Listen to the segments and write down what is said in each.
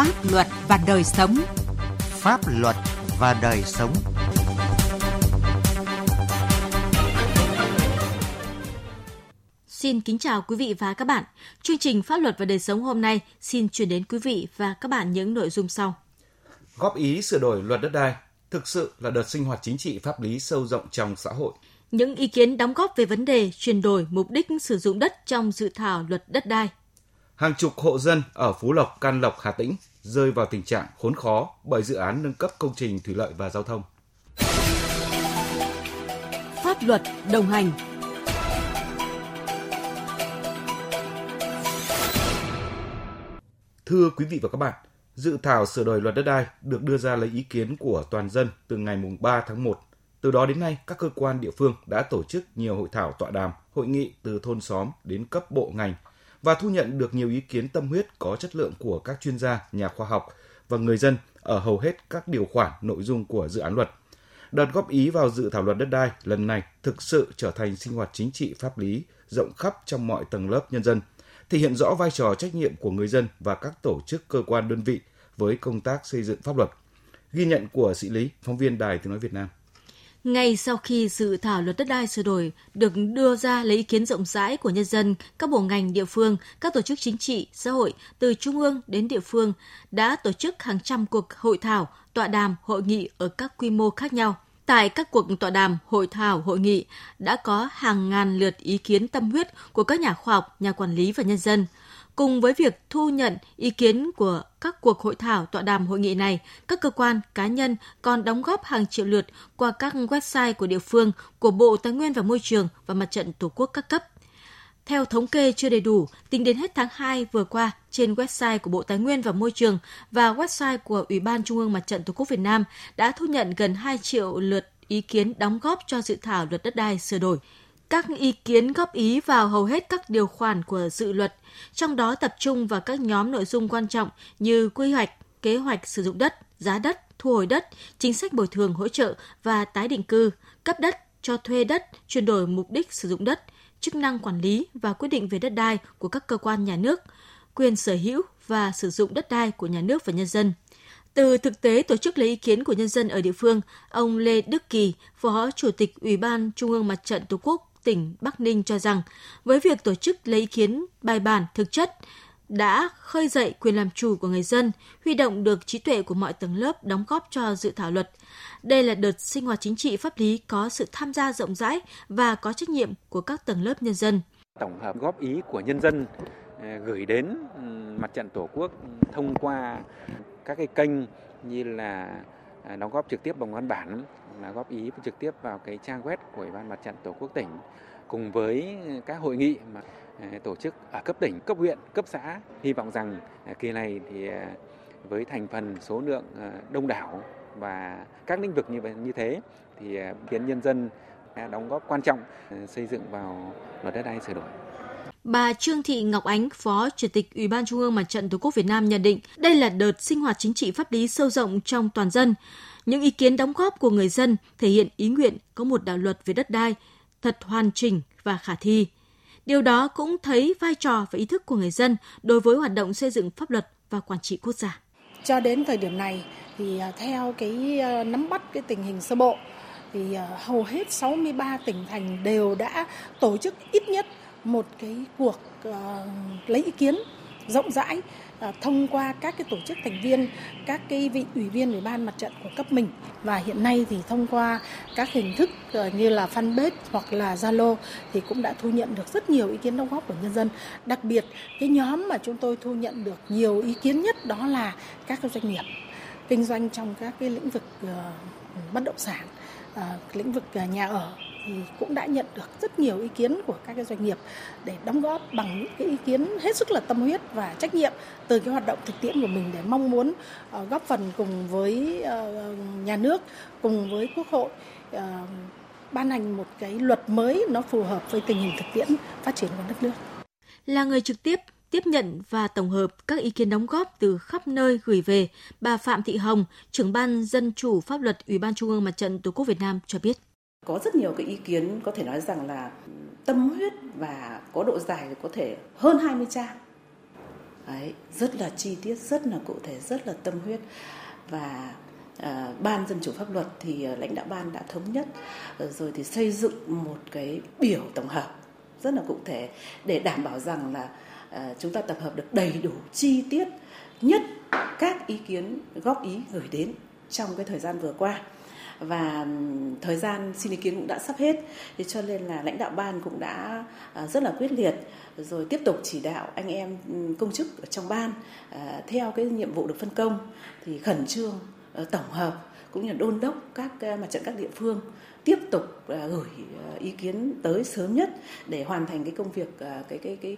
Pháp luật và đời sống. Pháp luật và đời sống. Xin kính chào quý vị và các bạn. Chương trình Pháp luật và đời sống hôm nay xin chuyển đến quý vị và các bạn những nội dung sau. Góp ý sửa đổi luật đất đai thực sự là đợt sinh hoạt chính trị pháp lý sâu rộng trong xã hội. Những ý kiến đóng góp về vấn đề chuyển đổi mục đích sử dụng đất trong dự thảo luật đất đai. Hàng chục hộ dân ở Phú Lộc, Can Lộc, Hà Tĩnh rơi vào tình trạng khốn khó bởi dự án nâng cấp công trình thủy lợi và giao thông. Pháp luật đồng hành Thưa quý vị và các bạn, dự thảo sửa đổi luật đất đai được đưa ra lấy ý kiến của toàn dân từ ngày 3 tháng 1. Từ đó đến nay, các cơ quan địa phương đã tổ chức nhiều hội thảo tọa đàm, hội nghị từ thôn xóm đến cấp bộ ngành và thu nhận được nhiều ý kiến tâm huyết có chất lượng của các chuyên gia, nhà khoa học và người dân ở hầu hết các điều khoản nội dung của dự án luật. Đợt góp ý vào dự thảo luật đất đai lần này thực sự trở thành sinh hoạt chính trị pháp lý rộng khắp trong mọi tầng lớp nhân dân, thể hiện rõ vai trò trách nhiệm của người dân và các tổ chức cơ quan đơn vị với công tác xây dựng pháp luật. Ghi nhận của sĩ Lý, phóng viên Đài Tiếng Nói Việt Nam. Ngay sau khi dự thảo luật đất đai sửa đổi được đưa ra lấy ý kiến rộng rãi của nhân dân, các bộ ngành địa phương, các tổ chức chính trị, xã hội từ trung ương đến địa phương đã tổ chức hàng trăm cuộc hội thảo, tọa đàm, hội nghị ở các quy mô khác nhau. Tại các cuộc tọa đàm, hội thảo, hội nghị đã có hàng ngàn lượt ý kiến tâm huyết của các nhà khoa học, nhà quản lý và nhân dân – Cùng với việc thu nhận ý kiến của các cuộc hội thảo tọa đàm hội nghị này, các cơ quan, cá nhân còn đóng góp hàng triệu lượt qua các website của địa phương, của Bộ Tài nguyên và Môi trường và Mặt trận Tổ quốc các cấp. Theo thống kê chưa đầy đủ, tính đến hết tháng 2 vừa qua, trên website của Bộ Tài nguyên và Môi trường và website của Ủy ban Trung ương Mặt trận Tổ quốc Việt Nam đã thu nhận gần 2 triệu lượt ý kiến đóng góp cho dự thảo luật đất đai sửa đổi. Các ý kiến góp ý vào hầu hết các điều khoản của dự luật, trong đó tập trung vào các nhóm nội dung quan trọng như quy hoạch, kế hoạch sử dụng đất, giá đất, thu hồi đất, chính sách bồi thường hỗ trợ và tái định cư, cấp đất, cho thuê đất, chuyển đổi mục đích sử dụng đất, chức năng quản lý và quyết định về đất đai của các cơ quan nhà nước, quyền sở hữu và sử dụng đất đai của nhà nước và nhân dân. Từ thực tế tổ chức lấy ý kiến của nhân dân ở địa phương, ông Lê Đức Kỳ, Phó Chủ tịch Ủy ban Trung ương Mặt trận Tổ quốc tỉnh Bắc Ninh cho rằng với việc tổ chức lấy ý kiến bài bản thực chất đã khơi dậy quyền làm chủ của người dân, huy động được trí tuệ của mọi tầng lớp đóng góp cho dự thảo luật. Đây là đợt sinh hoạt chính trị pháp lý có sự tham gia rộng rãi và có trách nhiệm của các tầng lớp nhân dân. Tổng hợp góp ý của nhân dân ờ, gửi đến mặt trận Tổ quốc thông qua các cái kênh như là À, đóng góp trực tiếp bằng văn bản là góp ý trực tiếp vào cái trang web của Ủy ban Mặt trận Tổ quốc tỉnh cùng với các hội nghị mà à, tổ chức ở cấp tỉnh, cấp huyện, cấp xã. Hy vọng rằng à, kỳ này thì với thành phần số lượng đông đảo và các lĩnh vực như vậy như thế thì kiến nhân dân đóng góp quan trọng xây dựng vào luật đất đai sửa đổi. Bà Trương Thị Ngọc Ánh, Phó Chủ tịch Ủy ban Trung ương Mặt trận Tổ quốc Việt Nam nhận định đây là đợt sinh hoạt chính trị pháp lý sâu rộng trong toàn dân. Những ý kiến đóng góp của người dân thể hiện ý nguyện có một đạo luật về đất đai thật hoàn chỉnh và khả thi. Điều đó cũng thấy vai trò và ý thức của người dân đối với hoạt động xây dựng pháp luật và quản trị quốc gia. Cho đến thời điểm này thì à, theo cái à, nắm bắt cái tình hình sơ bộ thì à, hầu hết 63 tỉnh thành đều đã tổ chức ít nhất một cái cuộc uh, lấy ý kiến rộng rãi uh, thông qua các cái tổ chức thành viên, các cái vị ủy viên ủy ban mặt trận của cấp mình và hiện nay thì thông qua các hình thức uh, như là fanpage hoặc là Zalo thì cũng đã thu nhận được rất nhiều ý kiến đóng góp của nhân dân. Đặc biệt cái nhóm mà chúng tôi thu nhận được nhiều ý kiến nhất đó là các cái doanh nghiệp kinh doanh trong các cái lĩnh vực uh, bất động sản, uh, lĩnh vực uh, nhà ở thì cũng đã nhận được rất nhiều ý kiến của các cái doanh nghiệp để đóng góp bằng những cái ý kiến hết sức là tâm huyết và trách nhiệm từ cái hoạt động thực tiễn của mình để mong muốn ờ, góp phần cùng với ờ, nhà nước cùng với quốc hội ờ, ban hành một cái luật mới nó phù hợp với tình hình thực tiễn phát triển của đất nước. Là người trực tiếp tiếp nhận và tổng hợp các ý kiến đóng góp từ khắp nơi gửi về, bà Phạm Thị Hồng, trưởng ban Dân chủ pháp luật Ủy ban Trung ương Mặt trận Tổ quốc Việt Nam cho biết. Có rất nhiều cái ý kiến có thể nói rằng là ừ, tâm huyết và có độ dài có thể hơn 20 trang. Đấy, rất là chi tiết, rất là cụ thể, rất là tâm huyết và À, ban dân chủ pháp luật thì à, lãnh đạo ban đã thống nhất ờ, rồi thì xây dựng một cái biểu tổng hợp rất là cụ thể để đảm bảo rằng là à, chúng ta tập hợp được đầy đủ chi tiết nhất các ý kiến góp ý gửi đến trong cái thời gian vừa qua và thời gian xin ý kiến cũng đã sắp hết. Thế cho nên là lãnh đạo ban cũng đã à, rất là quyết liệt. Rồi tiếp tục chỉ đạo anh em công chức ở trong ban à, theo cái nhiệm vụ được phân công. Thì khẩn trương ờ, tổng hợp cũng như đôn đốc các mặt trận các địa phương tiếp tục à, gửi ờ, ý kiến tới sớm nhất để hoàn thành cái công việc cái cái cái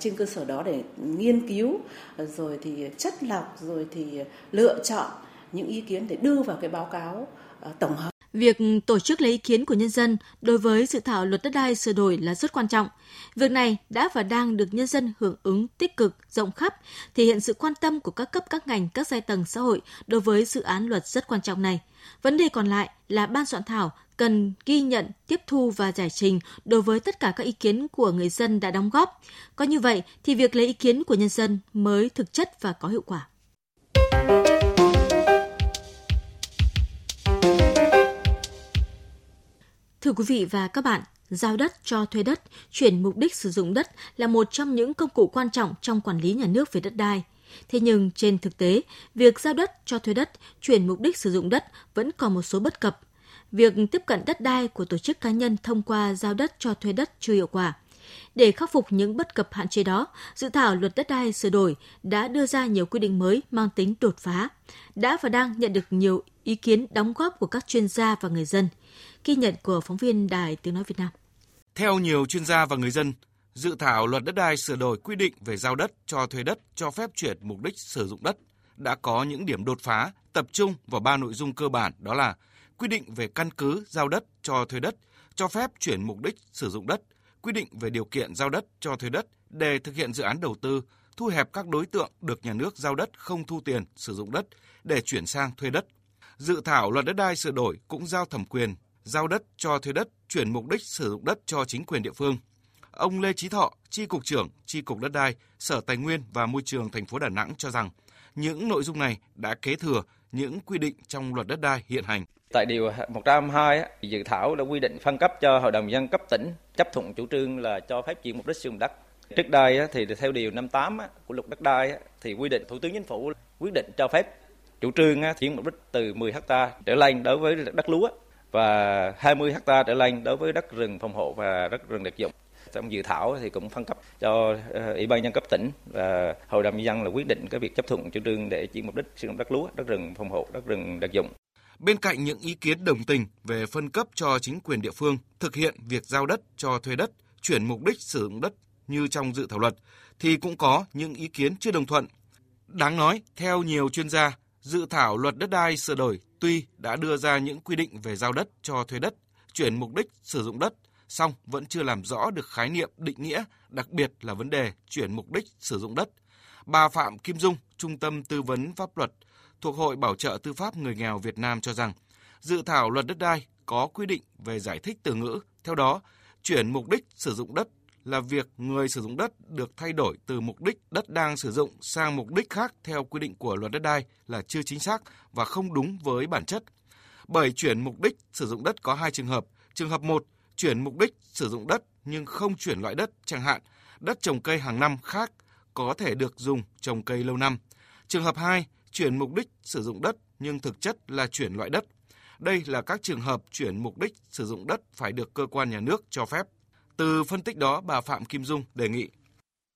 trên cơ sở đó để nghiên cứu. Rồi thì chất lọc, rồi thì lựa chọn những ý kiến để đưa vào cái báo cáo tổng hợp Việc tổ chức lấy ý kiến của nhân dân đối với dự thảo luật đất đai sửa đổi là rất quan trọng. Việc này đã và đang được nhân dân hưởng ứng tích cực, rộng khắp, thể hiện sự quan tâm của các cấp các ngành, các giai tầng xã hội đối với dự án luật rất quan trọng này. Vấn đề còn lại là ban soạn thảo cần ghi nhận, tiếp thu và giải trình đối với tất cả các ý kiến của người dân đã đóng góp. Có như vậy thì việc lấy ý kiến của nhân dân mới thực chất và có hiệu quả. Thưa quý vị và các bạn, giao đất cho thuê đất, chuyển mục đích sử dụng đất là một trong những công cụ quan trọng trong quản lý nhà nước về đất đai. Thế nhưng trên thực tế, việc giao đất cho thuê đất, chuyển mục đích sử dụng đất vẫn còn một số bất cập. Việc tiếp cận đất đai của tổ chức cá nhân thông qua giao đất cho thuê đất chưa hiệu quả. Để khắc phục những bất cập hạn chế đó, dự thảo luật đất đai sửa đổi đã đưa ra nhiều quy định mới mang tính đột phá, đã và đang nhận được nhiều ý kiến đóng góp của các chuyên gia và người dân. Ghi nhận của phóng viên Đài Tiếng Nói Việt Nam. Theo nhiều chuyên gia và người dân, dự thảo luật đất đai sửa đổi quy định về giao đất cho thuê đất cho phép chuyển mục đích sử dụng đất đã có những điểm đột phá tập trung vào ba nội dung cơ bản đó là quy định về căn cứ giao đất cho thuê đất, cho phép chuyển mục đích sử dụng đất, quy định về điều kiện giao đất cho thuê đất để thực hiện dự án đầu tư, thu hẹp các đối tượng được nhà nước giao đất không thu tiền sử dụng đất để chuyển sang thuê đất. Dự thảo luật đất đai sửa đổi cũng giao thẩm quyền giao đất cho thuê đất, chuyển mục đích sử dụng đất cho chính quyền địa phương. Ông Lê Chí Thọ, Tri cục trưởng Tri cục Đất đai, Sở Tài nguyên và Môi trường thành phố Đà Nẵng cho rằng những nội dung này đã kế thừa những quy định trong luật đất đai hiện hành. Tại điều 102, dự thảo đã quy định phân cấp cho Hội đồng dân cấp tỉnh chấp thuận chủ trương là cho phép chuyển mục đích sử dụng đất. Trước đây thì theo điều 58 của luật đất đai thì quy định Thủ tướng Chính phủ quyết định cho phép chủ trương chuyển mục đích từ 10 ha trở lên đối với đất lúa và 20 hecta trở lên đối với đất rừng phòng hộ và đất rừng đặc dụng. Trong dự thảo thì cũng phân cấp cho ờ, Ủy ban nhân cấp tỉnh và Hội đồng nhân dân là quyết định cái việc chấp thuận chủ trương để chuyển mục đích sử dụng đất lúa, đất rừng phòng hộ, đất rừng đặc dụng. Bên cạnh những ý kiến đồng tình về phân cấp cho chính quyền địa phương thực hiện việc giao đất cho thuê đất, chuyển mục đích sử dụng đất như trong dự thảo luật, thì cũng có những ý kiến chưa đồng thuận. Đáng nói, theo nhiều chuyên gia, dự thảo luật đất đai sửa đổi tuy đã đưa ra những quy định về giao đất cho thuê đất, chuyển mục đích sử dụng đất, song vẫn chưa làm rõ được khái niệm định nghĩa, đặc biệt là vấn đề chuyển mục đích sử dụng đất. Bà Phạm Kim Dung, Trung tâm Tư vấn Pháp luật thuộc Hội Bảo trợ Tư pháp Người nghèo Việt Nam cho rằng, dự thảo luật đất đai có quy định về giải thích từ ngữ. Theo đó, chuyển mục đích sử dụng đất là việc người sử dụng đất được thay đổi từ mục đích đất đang sử dụng sang mục đích khác theo quy định của luật đất đai là chưa chính xác và không đúng với bản chất. Bởi chuyển mục đích sử dụng đất có hai trường hợp. Trường hợp 1, chuyển mục đích sử dụng đất nhưng không chuyển loại đất, chẳng hạn đất trồng cây hàng năm khác có thể được dùng trồng cây lâu năm. Trường hợp 2, chuyển mục đích sử dụng đất nhưng thực chất là chuyển loại đất. Đây là các trường hợp chuyển mục đích sử dụng đất phải được cơ quan nhà nước cho phép. Từ phân tích đó, bà Phạm Kim Dung đề nghị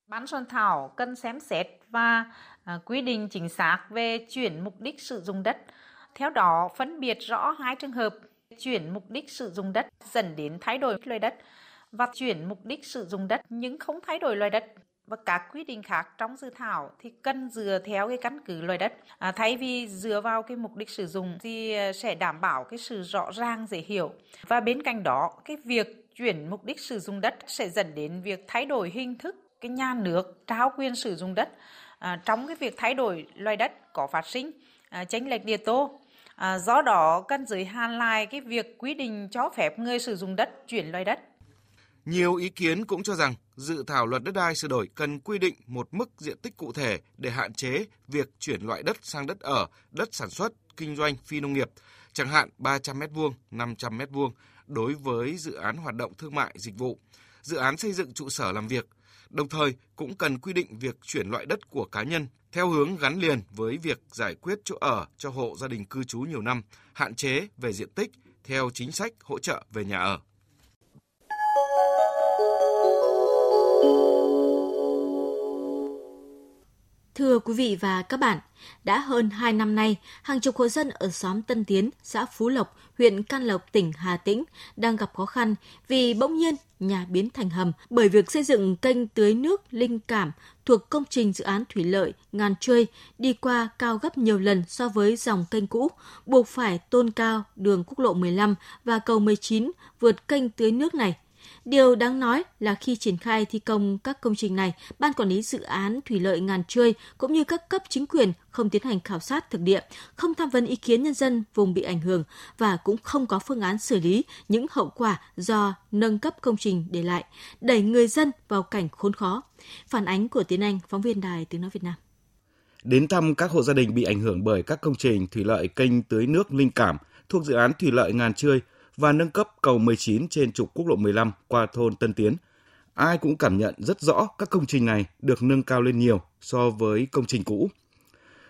Bán soạn thảo cần xem xét và à, quy định chính xác về chuyển mục đích sử dụng đất. Theo đó, phân biệt rõ hai trường hợp chuyển mục đích sử dụng đất dẫn đến thay đổi loại đất và chuyển mục đích sử dụng đất nhưng không thay đổi loại đất và các quy định khác trong dự thảo thì cần dựa theo cái căn cứ loại đất. À, thay vì dựa vào cái mục đích sử dụng thì à, sẽ đảm bảo cái sự rõ ràng dễ hiểu. Và bên cạnh đó cái việc chuyển mục đích sử dụng đất sẽ dẫn đến việc thay đổi hình thức cái nhà nước trao quyền sử dụng đất. À, trong cái việc thay đổi loài đất có phát sinh à, chênh lệch địa tô à, do đó cần giới hạn lại cái việc quy định cho phép người sử dụng đất chuyển loài đất. Nhiều ý kiến cũng cho rằng dự thảo luật đất đai sửa đổi cần quy định một mức diện tích cụ thể để hạn chế việc chuyển loại đất sang đất ở, đất sản xuất, kinh doanh phi nông nghiệp, chẳng hạn 300 m2, 500 m2 đối với dự án hoạt động thương mại dịch vụ, dự án xây dựng trụ sở làm việc. Đồng thời cũng cần quy định việc chuyển loại đất của cá nhân theo hướng gắn liền với việc giải quyết chỗ ở cho hộ gia đình cư trú nhiều năm, hạn chế về diện tích theo chính sách hỗ trợ về nhà ở. Thưa quý vị và các bạn, đã hơn 2 năm nay, hàng chục hộ dân ở xóm Tân Tiến, xã Phú Lộc, huyện Can Lộc, tỉnh Hà Tĩnh đang gặp khó khăn vì bỗng nhiên nhà biến thành hầm bởi việc xây dựng kênh tưới nước Linh Cảm thuộc công trình dự án thủy lợi Ngàn Trươi đi qua cao gấp nhiều lần so với dòng kênh cũ, buộc phải tôn cao đường quốc lộ 15 và cầu 19 vượt kênh tưới nước này – Điều đáng nói là khi triển khai thi công các công trình này, Ban Quản lý Dự án Thủy lợi Ngàn Trươi cũng như các cấp chính quyền không tiến hành khảo sát thực địa, không tham vấn ý kiến nhân dân vùng bị ảnh hưởng và cũng không có phương án xử lý những hậu quả do nâng cấp công trình để lại, đẩy người dân vào cảnh khốn khó. Phản ánh của Tiến Anh, phóng viên Đài Tiếng Nói Việt Nam. Đến thăm các hộ gia đình bị ảnh hưởng bởi các công trình thủy lợi kênh tưới nước Linh Cảm thuộc dự án thủy lợi Ngàn Trươi, và nâng cấp cầu 19 trên trục quốc lộ 15 qua thôn Tân Tiến. Ai cũng cảm nhận rất rõ các công trình này được nâng cao lên nhiều so với công trình cũ.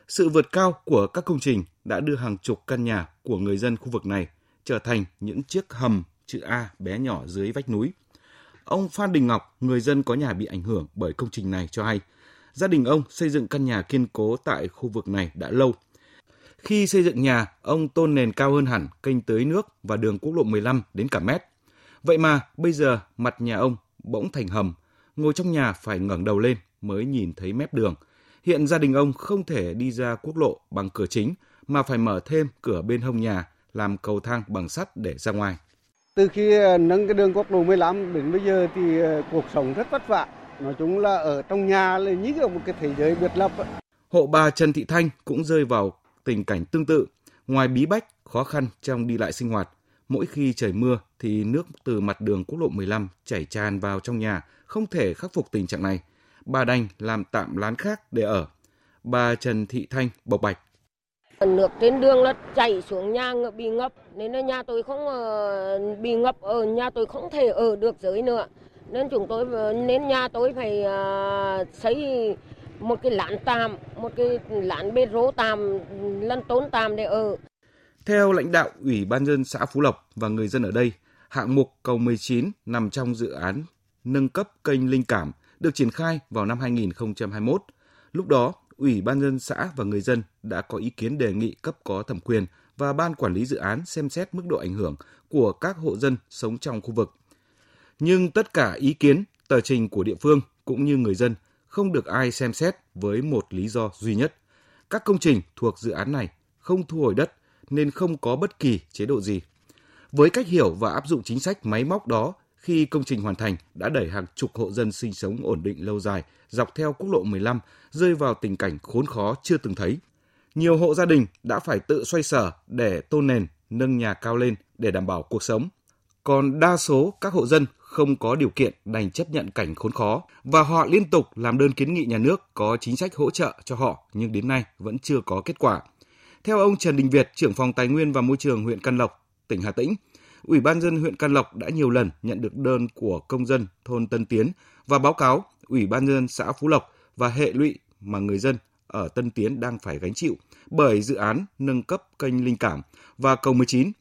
Sự vượt cao của các công trình đã đưa hàng chục căn nhà của người dân khu vực này trở thành những chiếc hầm chữ A bé nhỏ dưới vách núi. Ông Phan Đình Ngọc, người dân có nhà bị ảnh hưởng bởi công trình này cho hay, gia đình ông xây dựng căn nhà kiên cố tại khu vực này đã lâu – khi xây dựng nhà, ông tôn nền cao hơn hẳn kênh tưới nước và đường quốc lộ 15 đến cả mét. Vậy mà bây giờ mặt nhà ông bỗng thành hầm, ngồi trong nhà phải ngẩng đầu lên mới nhìn thấy mép đường. Hiện gia đình ông không thể đi ra quốc lộ bằng cửa chính mà phải mở thêm cửa bên hông nhà làm cầu thang bằng sắt để ra ngoài. Từ khi ờ, nâng cái đường quốc lộ 15 đến bây giờ thì ờ, cuộc sống rất vất vả. Nói chung là ở trong nhà là như một cái thế giới biệt lập. Hộ bà Trần Thị Thanh cũng rơi vào tình cảnh tương tự. Ngoài bí bách, khó khăn trong đi lại sinh hoạt, mỗi khi trời mưa thì nước từ mặt đường quốc lộ 15 chảy tràn vào trong nhà, không thể khắc phục tình trạng này. Bà đành làm tạm lán khác để ở. Bà Trần Thị Thanh bộc bạch. Nước trên đường là chảy xuống nhà bị ngập nên là nhà tôi không ờ, bị ngập ở nhà tôi không thể ở được dưới nữa nên chúng tôi ờ, nên nhà tôi phải ờ, xây một cái lán tạm, một cái lán bê rố tạm, lân tốn tạm để ở. Theo lãnh đạo Ủy ban dân xã Phú Lộc và người dân ở đây, hạng mục cầu 19 nằm trong dự án nâng cấp kênh Linh Cảm được triển khai vào năm 2021. Lúc đó, Ủy ban dân xã và người dân đã có ý kiến đề nghị cấp có thẩm quyền và ban quản lý dự án xem xét mức độ ảnh hưởng của các hộ dân sống trong khu vực. Nhưng tất cả ý kiến, tờ trình của địa phương cũng như người dân không được ai xem xét với một lý do duy nhất. Các công trình thuộc dự án này không thu hồi đất nên không có bất kỳ chế độ gì. Với cách hiểu và áp dụng chính sách máy móc đó, khi công trình hoàn thành đã đẩy hàng chục hộ dân sinh sống ổn định lâu dài dọc theo quốc lộ 15 rơi vào tình cảnh khốn khó chưa từng thấy. Nhiều hộ gia đình đã phải tự xoay sở để tôn nền, nâng nhà cao lên để đảm bảo cuộc sống. Còn đa số các hộ dân không có điều kiện đành chấp nhận cảnh khốn khó và họ liên tục làm đơn kiến nghị nhà nước có chính sách hỗ trợ cho họ nhưng đến nay vẫn chưa có kết quả. Theo ông Trần Đình Việt, trưởng phòng Tài nguyên và Môi trường huyện Căn Lộc, tỉnh Hà Tĩnh, Ủy ban dân huyện Can Lộc đã nhiều lần nhận được đơn của công dân thôn Tân Tiến và báo cáo Ủy ban dân xã Phú Lộc và hệ lụy mà người dân ở Tân Tiến đang phải gánh chịu bởi dự án nâng cấp kênh Linh Cảm và cầu 19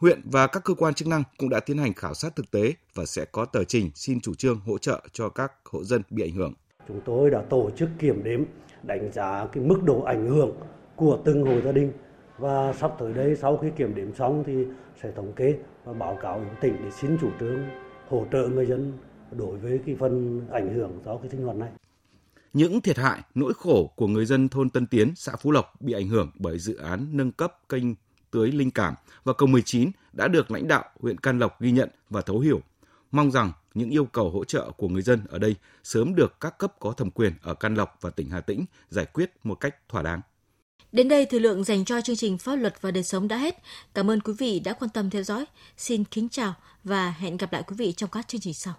huyện và các cơ quan chức năng cũng đã tiến hành khảo sát thực tế và sẽ có tờ trình xin chủ trương hỗ trợ cho các hộ dân bị ảnh hưởng. Chúng tôi đã tổ chức kiểm đếm, đánh giá cái mức độ ảnh hưởng của từng hộ gia đình và sắp tới đây sau khi kiểm đếm xong thì sẽ thống kê và báo cáo đến tỉnh để xin chủ trương hỗ trợ người dân đối với cái phần ảnh hưởng do cái sinh hoạt này. Những thiệt hại, nỗi khổ của người dân thôn Tân Tiến, xã Phú Lộc bị ảnh hưởng bởi dự án nâng cấp kênh tưới linh cảm và cầu 19 đã được lãnh đạo huyện Can Lộc ghi nhận và thấu hiểu. Mong rằng những yêu cầu hỗ trợ của người dân ở đây sớm được các cấp có thẩm quyền ở Can Lộc và tỉnh Hà Tĩnh giải quyết một cách thỏa đáng. Đến đây thời lượng dành cho chương trình Pháp luật và đời sống đã hết. Cảm ơn quý vị đã quan tâm theo dõi. Xin kính chào và hẹn gặp lại quý vị trong các chương trình sau.